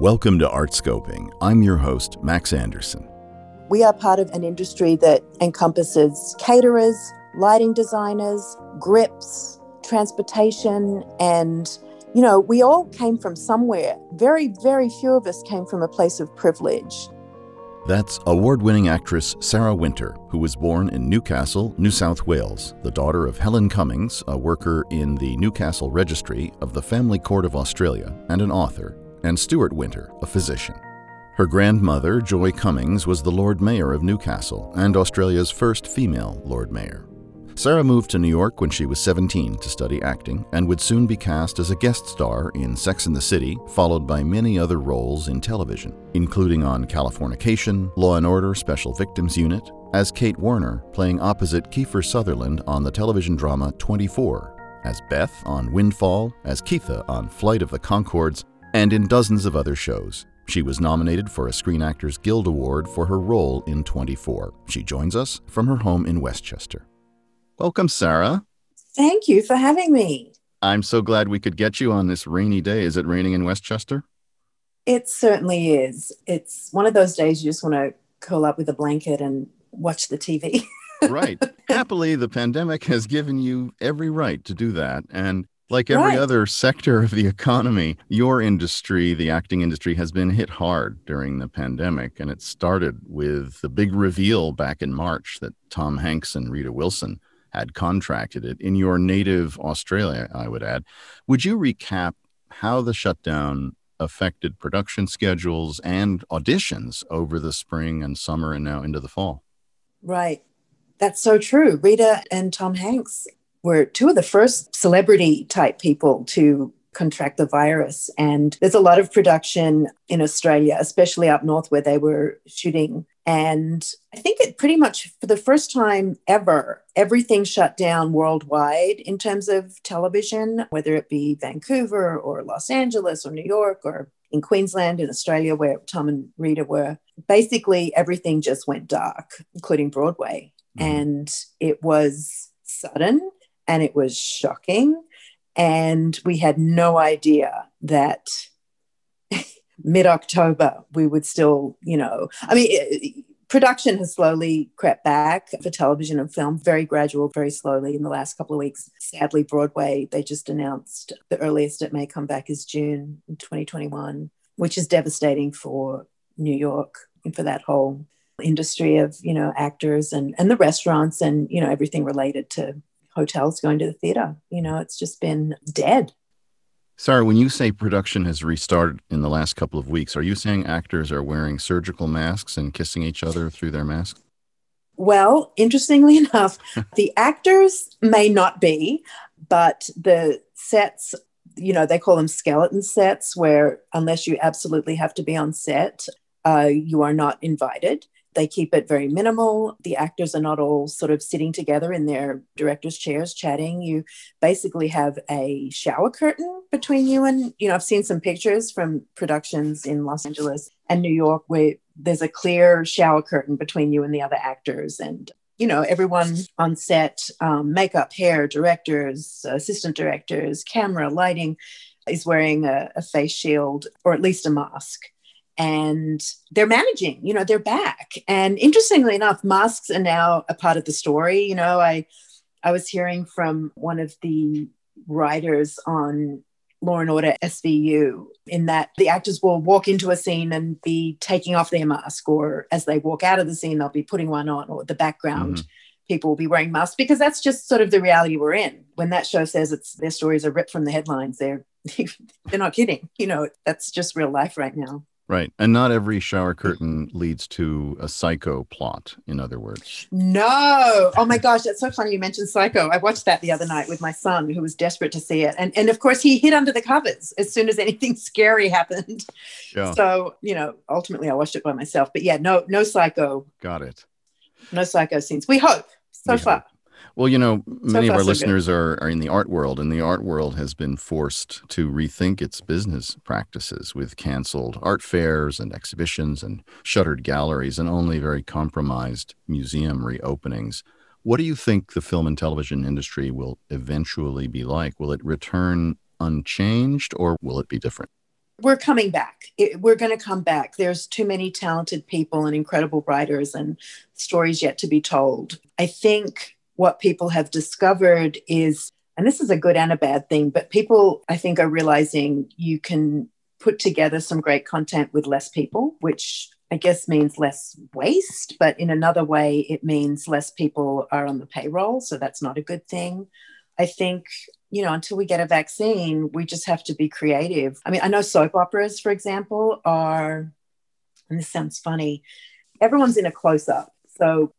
Welcome to Artscoping. I'm your host, Max Anderson. We are part of an industry that encompasses caterers, lighting designers, grips, transportation, and you know, we all came from somewhere. Very, very few of us came from a place of privilege. That's award winning actress Sarah Wynter, who was born in Newcastle, New South Wales, the daughter of Helen Cummings, a worker in the Newcastle Registry of the Family Court of Australia and an author, and Stuart Wynter, a physician. Her grandmother, Joy Cummings, was the Lord Mayor of Newcastle and Australia's first female Lord Mayor. Sarah moved to New York when she was 17 to study acting and would soon be cast as a guest star in Sex and the City, followed by many other roles in television, including on Californication, Law and Order Special Victims Unit, as Kate Warner, playing opposite Kiefer Sutherland on the television drama 24, as Beth on Windfall, as Keitha on Flight of the Conchords, and in dozens of other shows. She was nominated for a Screen Actors Guild Award for her role in 24. She joins us from her home in Westchester. Welcome, Sarah. Thank you for having me. I'm so glad we could get you on this rainy day. Is it raining in Westchester? It certainly is. It's one of those days you just want to curl up with a blanket and watch the TV. right. Happily, the pandemic has given you every right to do that. And like every Right. other sector of the economy, your industry, the acting industry, has been hit hard during the pandemic. And it started with the big reveal back in March that Tom Hanks and Rita Wilson had contracted it in your native Australia, I would add. Would you recap how the shutdown affected production schedules and auditions over the spring and summer and now into the fall? right. That's so true. Rita and Tom Hanks were two of the first celebrity type people to contract the virus. And there's a lot of production in Australia, especially up north where they were shooting. And I think it pretty much for the first time ever, everything shut down worldwide in terms of television, whether it be Vancouver or Los Angeles or New York or in Queensland, in Australia, where Tom and Rita were. Basically, everything just went dark, including Broadway. Mhm. And it was sudden and it was shocking. And we had no idea that mid October we would still, you know, I mean, it- production has slowly crept back for television and film, very gradual, very slowly in the last couple of weeks. Sadly, Broadway, they just announced the earliest it may come back is June 2021, which is devastating for New York and for that whole industry of, you know, actors and, and the restaurants and, you know, everything related to hotels going to the theater. You know, it's just been dead. Sarah, when you say production has restarted in the last couple of weeks, are you saying actors are wearing surgical masks and kissing each other through their masks? Well, interestingly enough, the actors may not be, but the sets, you know, they call them skeleton sets, where unless you absolutely have to be on set, uh, you are not invited. They keep it very minimal. The actors are not all sort of sitting together in their director's chairs chatting. You basically have a shower curtain between you and, you know, I've seen some pictures from productions in Los Angeles and New York where there's a clear shower curtain between you and the other actors. And, you know, everyone on set, um, makeup, hair, directors, assistant directors, camera, lighting is wearing a, a face shield or at least a mask and they're managing you know they're back. And interestingly enough masks are now a part of the story. You know i i was hearing from one of the writers on law and order svu in that the actors will walk into a scene and be taking off their mask or as they walk out of the scene they'll be putting one on or the background Mhm. people will be wearing masks because that's just sort of the reality we're in. When that show says it's their stories are ripped from the headlines they're they're not kidding. You know that's just real life right now Right. And not every shower curtain leads to a psycho plot, in other words. No. Oh my gosh, that's so funny you mentioned Psycho. I watched that the other night with my son who was desperate to see it. And and of course he hid under the covers as soon as anything scary happened. Yeah. So, you know, ultimately I watched it by myself. But yeah, no no Psycho, Got it. no Psycho scenes. We hope so We far. hope. Well, you know, many of our so good. listeners are, are in the art world, and the art world has been forced to rethink its business practices with canceled art fairs and exhibitions and shuttered galleries and only very compromised museum reopenings. What do you think the film and television industry will eventually be like? Will it return unchanged or will it be different? we're coming back. It, we're going to come back. There's too many talented people and incredible writers and stories yet to be told. I think what people have discovered is, and this is a good and a bad thing, but people, I think, are realizing you can put together some great content with less people, which I guess means less waste, but in another way, it means less people are on the payroll. So that's not a good thing. I think, you know, until we get a vaccine, we just have to be creative. I mean, I know soap operas, for example, are, and this sounds funny, everyone's in a close up. So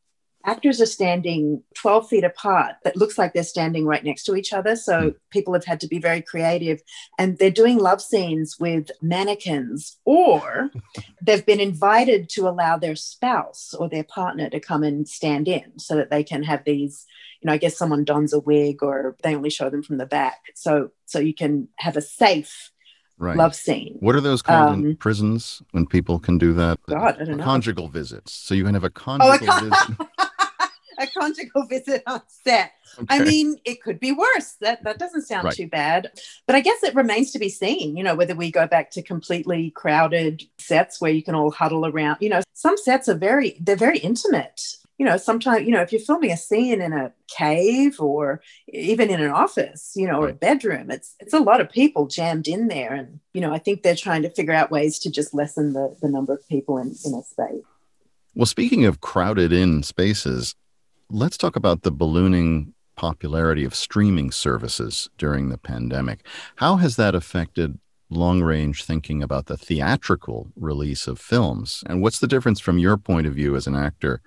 actors are standing 12 feet apart that looks like they're standing right next to each other so hmm. people have had to be very creative and they're doing love scenes with mannequins or they've been invited to allow their spouse or their partner to come and stand in so that they can have these you know i guess someone dons a wig or they only show them from the back so so you can have a safe right. love scene. What are those called um, in prisons when people can do that? God, I don't know. Conjugal visits. So you can have a conjugal oh, visit. a conjugal visit on set. Okay. I mean, it could be worse. That that doesn't sound right. too bad. But I guess it remains to be seen, you know, whether we go back to completely crowded sets where you can all huddle around. You know, some sets are very they're very intimate. You know, sometimes, you know, if you're filming a scene in a cave or even in an office, you know, right. or a bedroom, it's it's a lot of people jammed in there. And, you know, I think they're trying to figure out ways to just lessen the, the number of people in, in a space. Well, speaking of crowded in spaces, Let's talk about the ballooning popularity of streaming services during the pandemic. How has that affected long range thinking about the theatrical release of films? And what's the difference from your point of view as an actor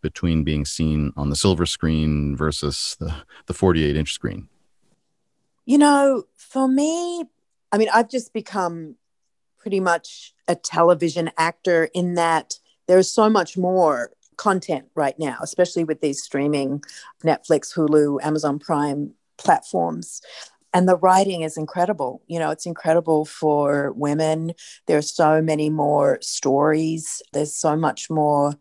between being seen on the silver screen versus the, the 48 inch screen? You know, for me, I mean, I've just become pretty much a television actor in that there's so much more content right now, especially with these streaming Netflix, Hulu, Amazon Prime platforms. And the writing is incredible. You know, it's incredible for women. There are so many more stories, there's so much more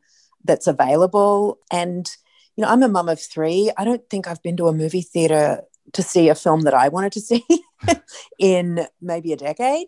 that's available. And, you know, I'm a mum of three. I don't think I've been to a movie theater to see a film that I wanted to see in maybe a decade.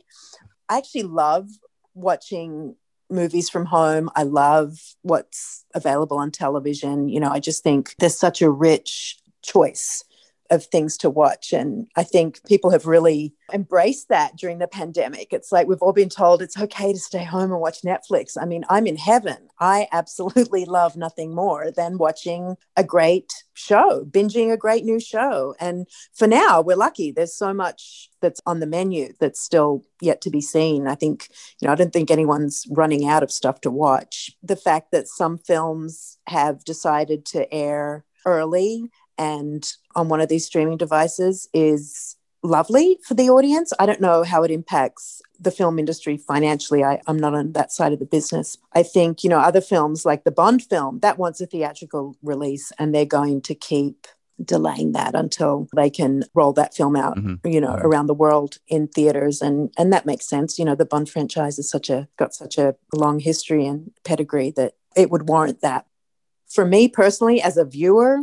I actually love watching movies from home. I love what's available on television. You know, I just think there's such a rich choice of things to watch. And I think people have really embraced that during the pandemic. It's like we've all been told it's okay to stay home and watch Netflix. I mean, I'm in heaven. I absolutely love nothing more than watching a great show, binging a great new show. And for now, we're lucky. There's so much that's on the menu that's still yet to be seen. I think, you know, I don't think anyone's running out of stuff to watch. The fact that some films have decided to air early and on one of these streaming devices is lovely for the audience. I don't know how it impacts the film industry financially. I, am not on that side of the business. I think, you know, other films like the Bond film, that wants a theatrical release and they're going to keep delaying that until they can roll that film out mm-hmm. you know mm-hmm. around the world in theaters and and that makes sense you know the bond franchise is such a got such a long history and pedigree that it would warrant that for me personally as a viewer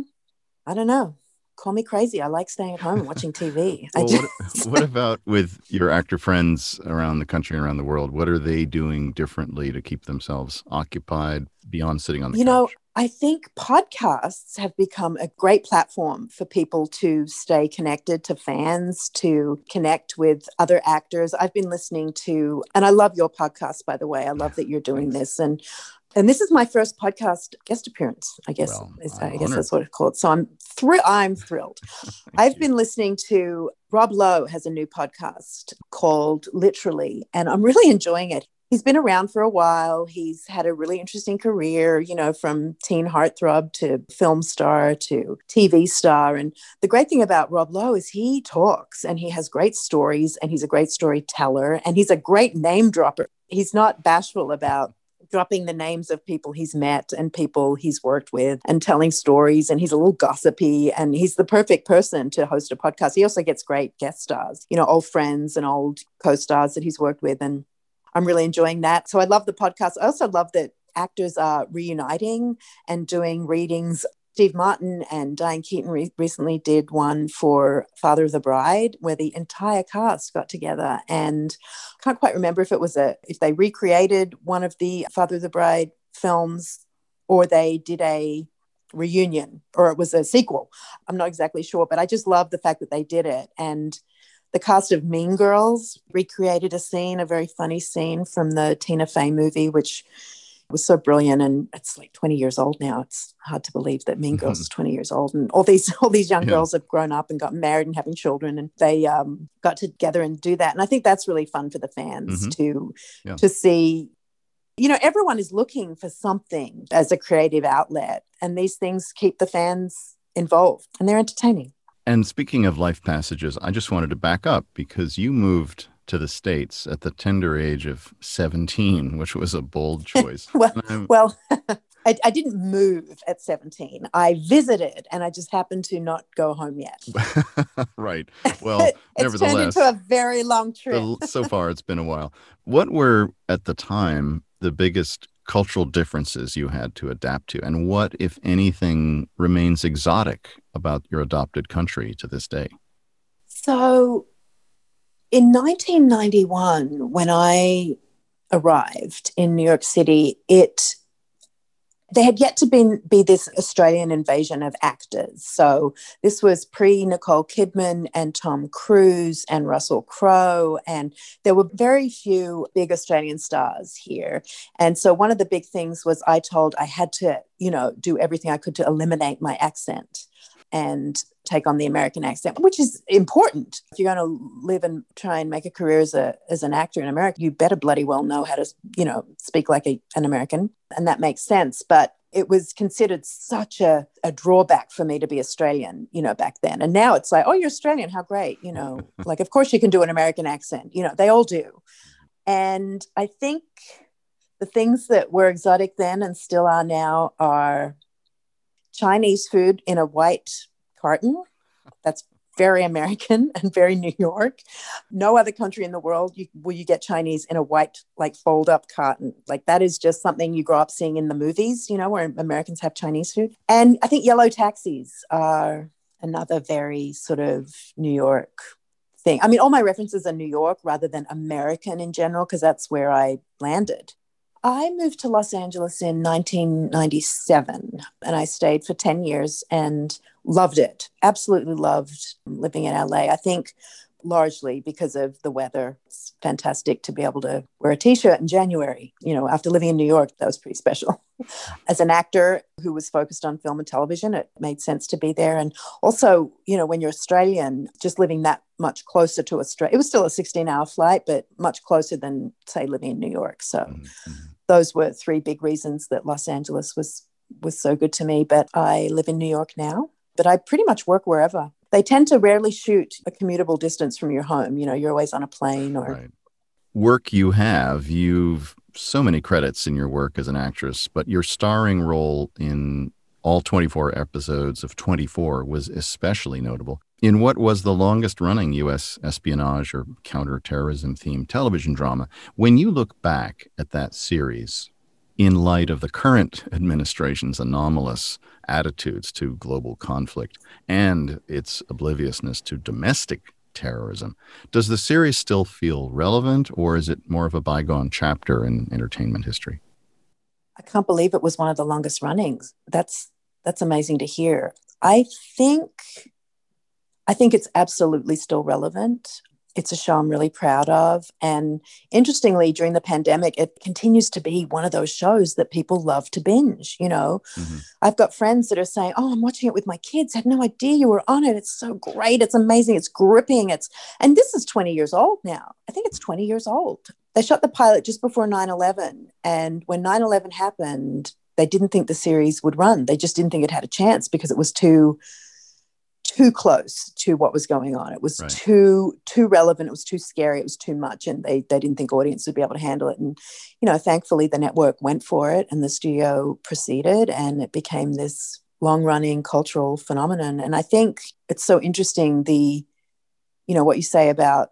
I don't know. Call me crazy. I like staying at home and watching TV. well, just... what, what about with your actor friends around the country and around the world? What are they doing differently to keep themselves occupied beyond sitting on the you couch? know, I think podcasts have become a great platform for people to stay connected to fans, to connect with other actors. I've been listening to, and I love your podcast, by the way. I love that you're doing this. And and this is my first podcast guest appearance. I guess well, is, I guess that's what it's called. So I'm thrilled. I'm thrilled. I've you. been listening to Rob Lowe has a new podcast called Literally, and I'm really enjoying it. He's been around for a while. He's had a really interesting career, you know, from teen heartthrob to film star to TV star. And the great thing about Rob Lowe is he talks and he has great stories and he's a great storyteller and he's a great name dropper. He's not bashful about dropping the names of people he's met and people he's worked with and telling stories. And he's a little gossipy and he's the perfect person to host a podcast. He also gets great guest stars, you know, old friends and old co stars that he's worked with. And I'm really enjoying that. So I love the podcast. I also love that actors are reuniting and doing readings Steve Martin and Diane Keaton re- recently did one for Father of the Bride, where the entire cast got together, and I can't quite remember if it was a if they recreated one of the Father of the Bride films or they did a reunion or it was a sequel. I'm not exactly sure, but I just love the fact that they did it and. The cast of Mean Girls recreated a scene, a very funny scene from the Tina Fey movie, which was so brilliant and it's like 20 years old now it's hard to believe that mean girls is 20 years old and all these all these young yeah. girls have grown up and gotten married and having children and they um, got together and do that and i think that's really fun for the fans mm-hmm. to yeah. to see you know everyone is looking for something as a creative outlet and these things keep the fans involved and they're entertaining and speaking of life passages i just wanted to back up because you moved to the States at the tender age of 17, which was a bold choice. well, well I, I, didn't move at 17. I visited and I just happened to not go home yet. right. Well, it's nevertheless. turned into a very long trip. so far, it's been a while. What were, at the time, the biggest cultural differences you had to adapt to? And what, if anything, remains exotic about your adopted country to this day? So, in 1991, when I arrived in New York City, it there had yet to be, be this Australian invasion of actors. So this was pre Nicole Kidman and Tom Cruise and Russell Crowe. And there were very few big Australian stars here. And so one of the big things was I told I had to, you know, do everything I could to eliminate my accent and take on the American accent, which is important. If you're going to live and try and make a career as a as an actor in America, you better bloody well know how to, you know, speak like a, an American, and that makes sense. But it was considered such a, a drawback for me to be Australian, you know, back then. And now it's like, oh, you're Australian, how great, you know, like of course you can do an American accent, you know, they all do. And I think the things that were exotic then and still are now are Chinese food in a white carton. That's very American and very New York. No other country in the world you, will you get Chinese in a white, like fold up carton. Like that is just something you grow up seeing in the movies, you know, where Americans have Chinese food. And I think yellow taxis are another very sort of New York thing. I mean, all my references are New York rather than American in general, because that's where I landed. I moved to Los Angeles in 1997 and I stayed for 10 years and loved it. Absolutely loved living in LA. I think largely because of the weather. It's fantastic to be able to wear a t shirt in January. You know, after living in New York, that was pretty special. As an actor who was focused on film and television, it made sense to be there. And also, you know, when you're Australian, just living that much closer to Australia, it was still a 16 hour flight, but much closer than, say, living in New York. So, mm-hmm those were three big reasons that Los Angeles was was so good to me. But I live in New York now, but I pretty much work wherever. They tend to rarely shoot a commutable distance from your home. You know, you're always on a plane or right. work you have. You've so many credits in your work as an actress, but your starring role in all 24 episodes of 24 was especially notable in what was the longest running U.S. espionage or counterterrorism themed television drama. When you look back at that series, in light of the current administration's anomalous attitudes to global conflict and its obliviousness to domestic terrorism, does the series still feel relevant or is it more of a bygone chapter in entertainment history? I can't believe it was one of the longest runnings. That's that's amazing to hear. I think I think it's absolutely still relevant. It's a show I'm really proud of. And interestingly, during the pandemic, it continues to be one of those shows that people love to binge. You know, mm-hmm. I've got friends that are saying, Oh, I'm watching it with my kids. I had no idea you were on it. It's so great. It's amazing. It's gripping. It's, and this is 20 years old now. I think it's 20 years old. They shot the pilot just before 9 11. And when 9 11 happened, they didn't think the series would run. They just didn't think it had a chance because it was too too close to what was going on. It was right. too too relevant. It was too scary. It was too much, and they they didn't think audience would be able to handle it. And you know, thankfully, the network went for it, and the studio proceeded, and it became this long running cultural phenomenon. And I think it's so interesting the you know what you say about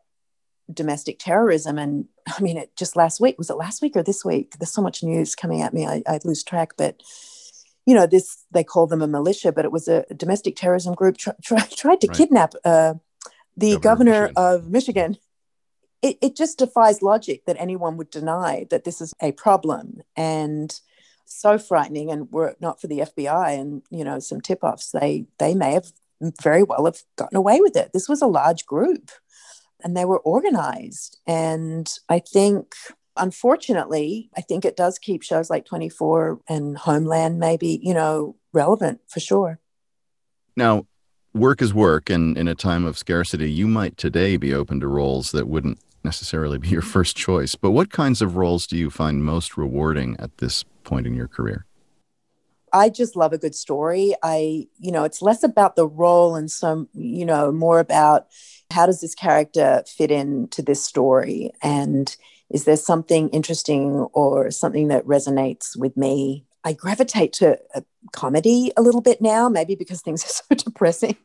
domestic terrorism and i mean it just last week was it last week or this week there's so much news coming at me i, I lose track but you know, this, they call them a militia, but it was a domestic terrorism group tr- tr- tried to right. kidnap uh, the governor, governor of Michigan. It, it just defies logic that anyone would deny that this is a problem. And so frightening and were it not for the FBI and you know some tip-offs they they may have very well have gotten away with it this was a large group and they were organized and I think unfortunately I think it does keep shows like 24 and Homeland maybe you know relevant for sure now work is work and in a time of scarcity you might today be open to roles that wouldn't necessarily be your first choice but what kinds of roles do you find most rewarding at this point in your career? I just love a good story. I, you know, it's less about the role and some, you know, more about how does this character fit into this story? And is there something interesting or something that resonates with me? I gravitate to a comedy a little bit now, maybe because things are so depressing.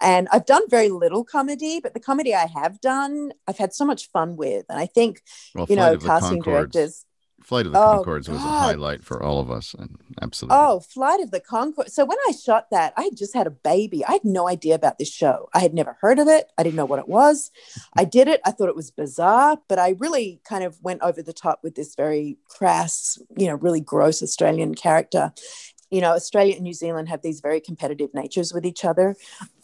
and I've done very little comedy, but the comedy I have done, I've had so much fun with. And I think, well, you know, casting directors Flight of the oh, Conchords was a highlight for all of us, and absolutely. Oh, Flight of the Conchords! So when I shot that, I just had a baby. I had no idea about this show. I had never heard of it. I didn't know what it was. I did it. I thought it was bizarre, but I really kind of went over the top with this very crass, you know, really gross Australian character. You know, Australia and New Zealand have these very competitive natures with each other.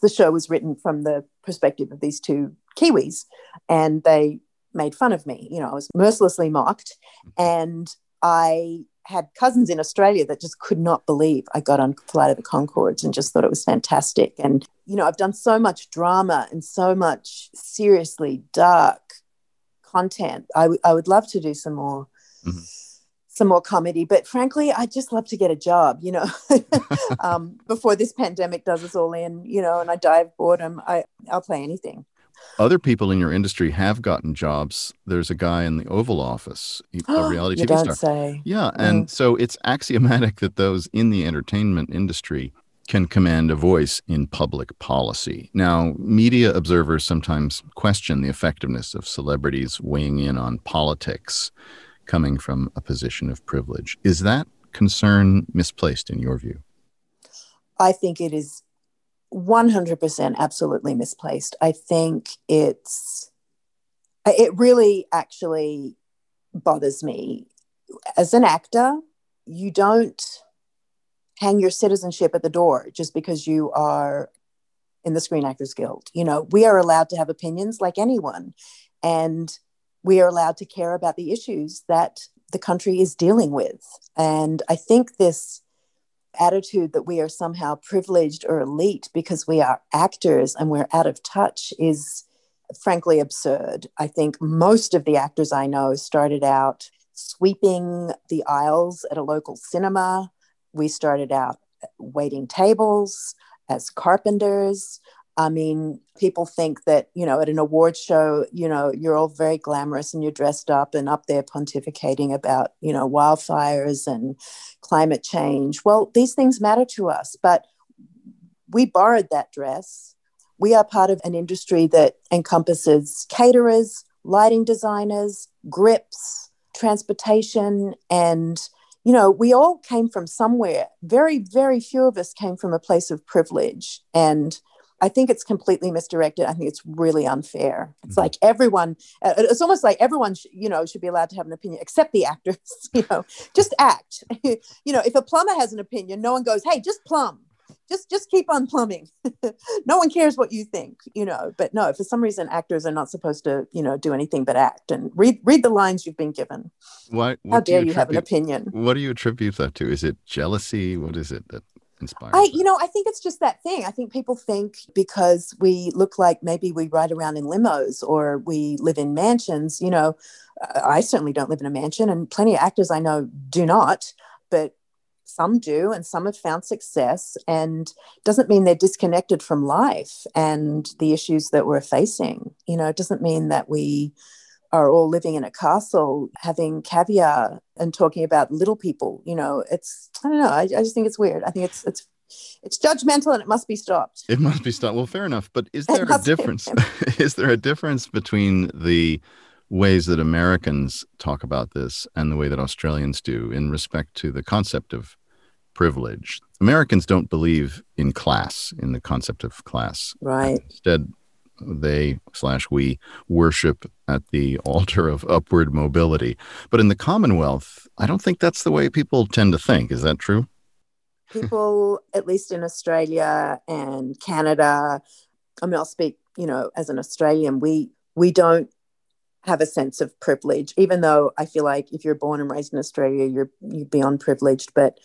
The show was written from the perspective of these two Kiwis, and they made fun of me. You know, I was mercilessly mocked. And I had cousins in Australia that just could not believe I got on Flight of the Conchords and just thought it was fantastic. And, you know, I've done so much drama and so much seriously dark content. I, w- I would love to do some more. Mm-hmm. Some more comedy, but frankly, I just love to get a job, you know. um, before this pandemic does us all in, you know, and I die of boredom, I, I'll play anything other people in your industry have gotten jobs. There's a guy in the Oval Office, a reality TV star. Say. Yeah, and mm. so it's axiomatic that those in the entertainment industry can command a voice in public policy. Now, media observers sometimes question the effectiveness of celebrities weighing in on politics coming from a position of privilege. Is that concern misplaced in your view? I think it is 100% absolutely misplaced. I think it's, it really actually bothers me. As an actor, you don't hang your citizenship at the door just because you are in the Screen Actors Guild. You know, we are allowed to have opinions like anyone, and we are allowed to care about the issues that the country is dealing with. And I think this attitude that we are somehow privileged or elite because we are actors and we're out of touch is frankly absurd. I think most of the actors I know started out sweeping the aisles at a local cinema. We started out waiting tables as carpenters. I mean, people think that, you know, at an award show, you know, you're all very glamorous and you're dressed up and up there pontificating about, you know, wildfires and climate change. Well, these things matter to us, but we borrowed that dress. We are part of an industry that encompasses caterers, lighting designers, grips, transportation, and you know, we all came from somewhere. Very, very few of us came from a place of privilege. And I think it's completely misdirected. I think it's really unfair. It's mm-hmm. like everyone, uh, it's almost like everyone, sh- you know, should be allowed to have an opinion, except the actors, you know, just act. you know, if a plumber has an opinion, no one goes, hey, just plumb. Just, just keep on plumbing. no one cares what you think, you know. But no, for some reason, actors are not supposed to, you know, do anything but act and read read the lines you've been given. Why? How dare you, you have an opinion? What do you attribute that to? Is it jealousy? What is it that inspired? I, you know, I think it's just that thing. I think people think because we look like maybe we ride around in limos or we live in mansions, you know, I certainly don't live in a mansion, and plenty of actors I know do not, but some do, and some have found success. And doesn't mean they're disconnected from life and the issues that we're facing. You know, it doesn't mean that we are all living in a castle having caviar and talking about little people you know it's i don't know I, I, just think it's weird i think it's it's it's judgmental and it must be stopped it must be stopped well fair enough but is there a difference is there a difference between the ways that americans talk about this and the way that australians do in respect to the concept of privilege. Americans don't believe in class, in the concept of class. Right. Instead, they slash we worship at the altar of upward mobility. But in the Commonwealth, I don't think that's the way people tend to think. Is that true? People, at least in Australia and Canada, I mean, I'll speak, you know, as an Australian, we we don't have a sense of privilege, even though I feel like if you're born and raised in Australia, you're you're beyond privileged. But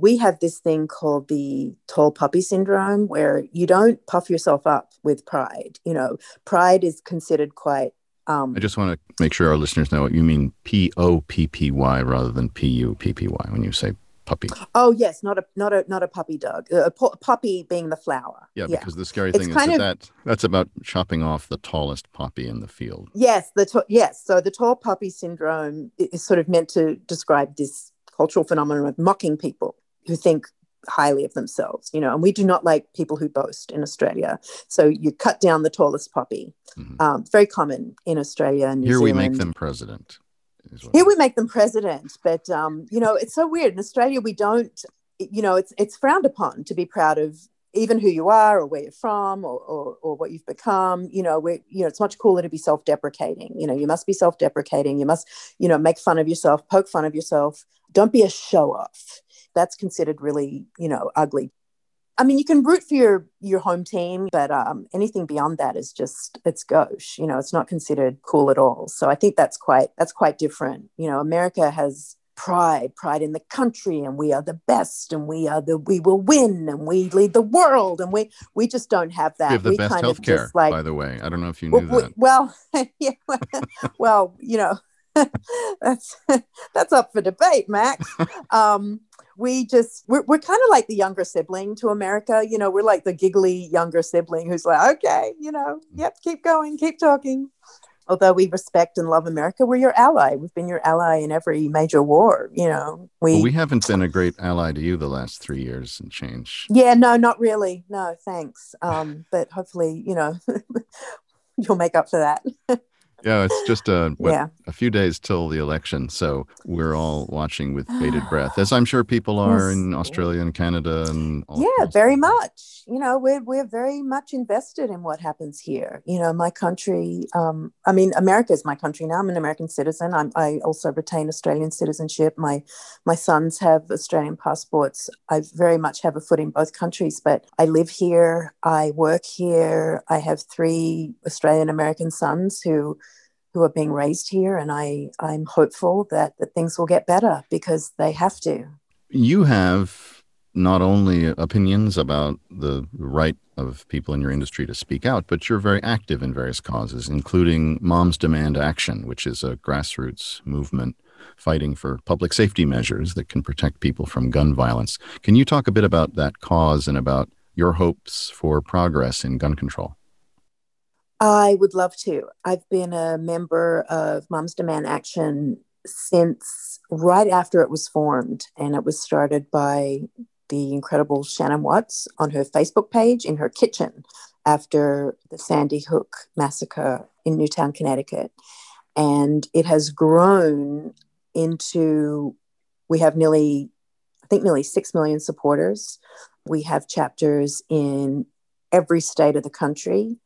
we have this thing called the tall puppy syndrome where you don't puff yourself up with pride. You know, pride is considered quite. Um, I just want to make sure our listeners know what you mean P O P P Y rather than P U P P Y when you say puppy. Oh yes, not a not a not a puppy dog. A poppy being the flower. Yeah, yeah. because the scary thing it's is that, of, that that's about chopping off the tallest poppy in the field. Yes, the t- yes. So the tall puppy syndrome is sort of meant to describe this cultural phenomenon of mocking people who think highly of themselves, you know, and we do not like people who boast in Australia. So you cut down the tallest poppy. Mm-hmm. Um, very common in Australia and New Here Zealand. we make them president. Here we make them president, but um, you know, it's so weird. In Australia, we don't, you know, it's it's frowned upon to be proud of even who you are or where you're from or, or, or what you've become you know we you know it's much cooler to be self-deprecating you know you must be self-deprecating you must you know make fun of yourself poke fun of yourself don't be a show off that's considered really, you know, ugly. I mean, you can root for your your home team, but um, anything beyond that is just it's gauche. You know, it's not considered cool at all. So I think that's quite that's quite different. You know, America has pride, pride in the country, and we are the best, and we are the we will win, and we lead the world, and we we just don't have that. We have the we best healthcare, like, by the way. I don't know if you knew well, that. Well, yeah, well, you know, that's that's up for debate, Max. Um, we just we're, we're kind of like the younger sibling to america you know we're like the giggly younger sibling who's like okay you know yep keep going keep talking. Although we respect and love america we're your ally. We've been your ally in every major war you know. We well, we haven't been a great ally to you the last three years and change. Yeah no not really. No thanks. Um, but hopefully you know you'll make up for that. Yeah, it's just a what, yeah. A few days till the election, so we're all watching with bated breath, as I'm sure people are in Australia and Canada and yeah, very much. You know, we're we're very much invested in what happens here. You know, my country. Um, I mean, America is my country now. I'm an American citizen. I'm, I also retain Australian citizenship. My my sons have Australian passports. I very much have a foot in both countries, but I live here. I work here. I have three Australian American sons who who are being raised here, and I I'm hopeful that that things will get better because they have to. You have not only opinions about the right of people in your industry to speak out, but you're very active in various causes, including Moms Demand Action, which is a grassroots movement fighting for public safety measures that can protect people from gun violence. Can you talk a bit about that cause and about your hopes for progress in gun control? I would love to. I've been a member of Moms Demand Action since right after it was formed, and it was started by the incredible Shannon Watts on her Facebook page in her kitchen after the Sandy Hook massacre in Newtown, Connecticut. And it has grown into, we have nearly, I think, nearly 6 million supporters. We have chapters in every state of the country.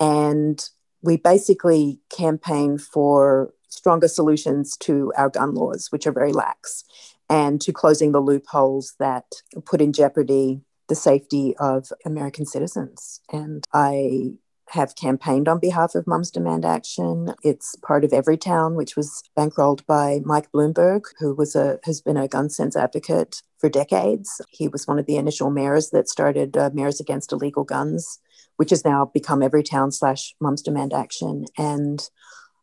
And we basically campaign for stronger solutions to our gun laws, which are very lax, and to closing the loopholes that put in jeopardy the safety of American citizens. And I have campaigned on behalf of Mums Demand Action. It's part of Everytown, which was bankrolled by Mike Bloomberg, who was a has been a gun sense advocate for decades. He was one of the initial mayors that started uh, Mayors Against Illegal Guns which has now become Everytown slash Mums Demand Action. And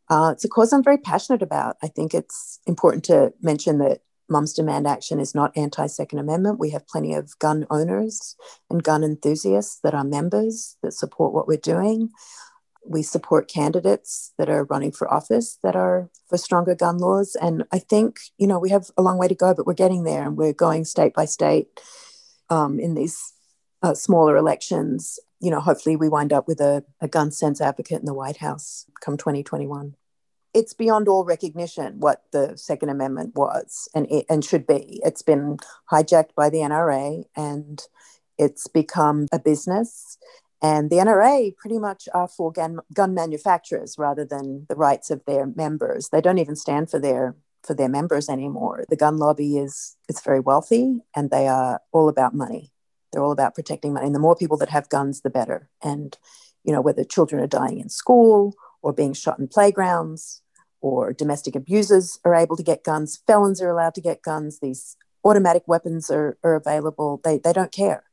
uh, it's a cause I'm very passionate about. I think it's important to mention that Mums Demand Action is not anti Second Amendment. We have plenty of gun owners and gun enthusiasts that are members that support what we're doing. We support candidates that are running for office that are for stronger gun laws. And I think, you know, we have a long way to go, but we're getting there and we're going state by state um, in these uh, smaller elections you know, hopefully we wind up with a, a gun sense advocate in the White House come 2021. it's beyond all recognition what the Second Amendment was and and should be. It's been hijacked by the NRA and it's become a business. And the NRA pretty much are for gun, gun manufacturers rather than the rights of their members. They don't even stand for their for their members anymore. The gun lobby is is very wealthy and they are all about money. They're all about protecting money. And the more people that have guns, the better. And you know, whether children are dying in school or being shot in playgrounds or domestic abusers are able to get guns, felons are allowed to get guns, these automatic weapons are, are available. They, they don't care.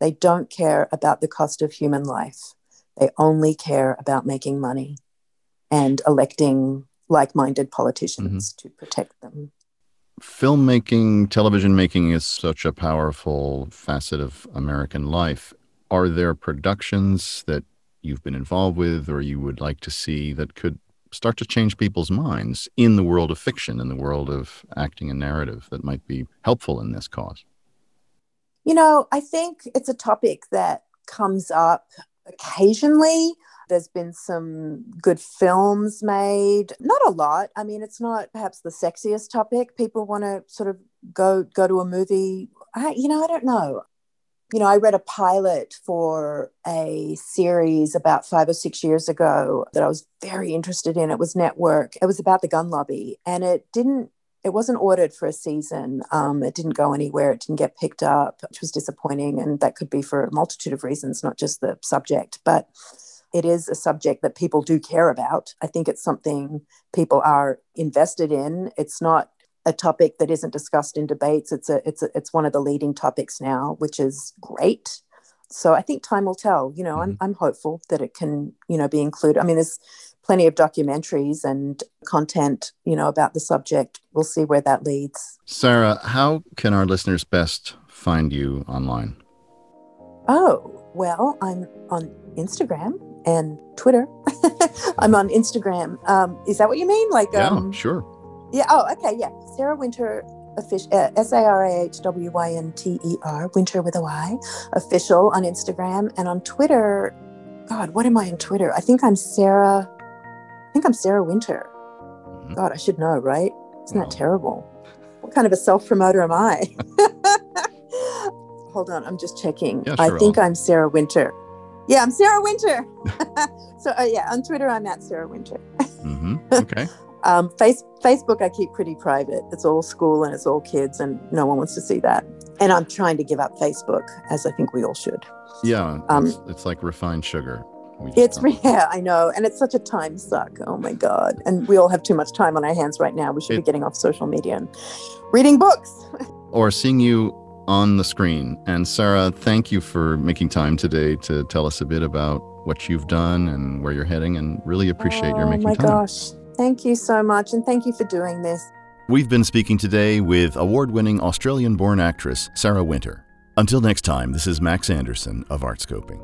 They don't care about the cost of human life. They only care about making money and electing like minded politicians mm-hmm. to protect them. Filmmaking, television making is such a powerful facet of American life. Are there productions that you've been involved with or you would like to see that could start to change people's minds in the world of fiction, in the world of acting and narrative that might be helpful in this cause? You know, I think it's a topic that comes up occasionally. There's been some good films made, not a lot. I mean, it's not perhaps the sexiest topic. People want to sort of go go to a movie. I, you know, I don't know you know, I read a pilot for a series about five or six years ago that I was very interested in. It was Network. It was about the gun lobby, and it didn't. It wasn't ordered for a season. Um, it didn't go anywhere. It didn't get picked up, which was disappointing. And that could be for a multitude of reasons, not just the subject. But it is a subject that people do care about. I think it's something people are invested in. It's not a topic that isn't discussed in debates. It's a it's a, it's one of the leading topics now, which is great. So I think time will tell. You know, mm-hmm. I'm I'm hopeful that it can you know be included. I mean, there's plenty of documentaries and content you know about the subject. We'll see where that leads. Sarah, how can our listeners best find you online? Oh well, I'm on Instagram and Twitter. I'm on Instagram. Um, is that what you mean? Like, yeah, um, sure. Yeah. Oh, okay. Yeah. Sarah Wynter official uh, S A R A H W Y N T E R Wynter with a Y official on Instagram and on Twitter. God, what am I on Twitter? I think I'm Sarah. I think I'm Sarah Wynter. Mm-hmm. God, I should know, right? Isn't that terrible? What kind of a self promoter am I? Hold on, I'm just checking. Yeah, sure I think I'll... I'm Sarah Wynter. Yeah, I'm Sarah Wynter. so uh, yeah, on Twitter I'm at Sarah Wynter. mm-hmm. Okay. Um, face, Facebook, I keep pretty private. It's all school and it's all kids, and no one wants to see that. And I'm trying to give up Facebook, as I think we all should. Yeah, um, it's, it's like refined sugar. It's yeah, I know, and it's such a time suck. Oh my god! And we all have too much time on our hands right now. We should it, be getting off social media and reading books, or seeing you on the screen. And Sarah, thank you for making time today to tell us a bit about what you've done and where you're heading. And really appreciate oh, your making time. Oh my gosh! Thank you so much, and thank you for doing this. We've been speaking today with award winning Australian born actress Sarah Wynter. Until next time, this is Max Anderson of Artscoping.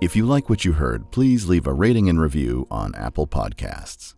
If you like what you heard, please leave a rating and review on Apple Podcasts.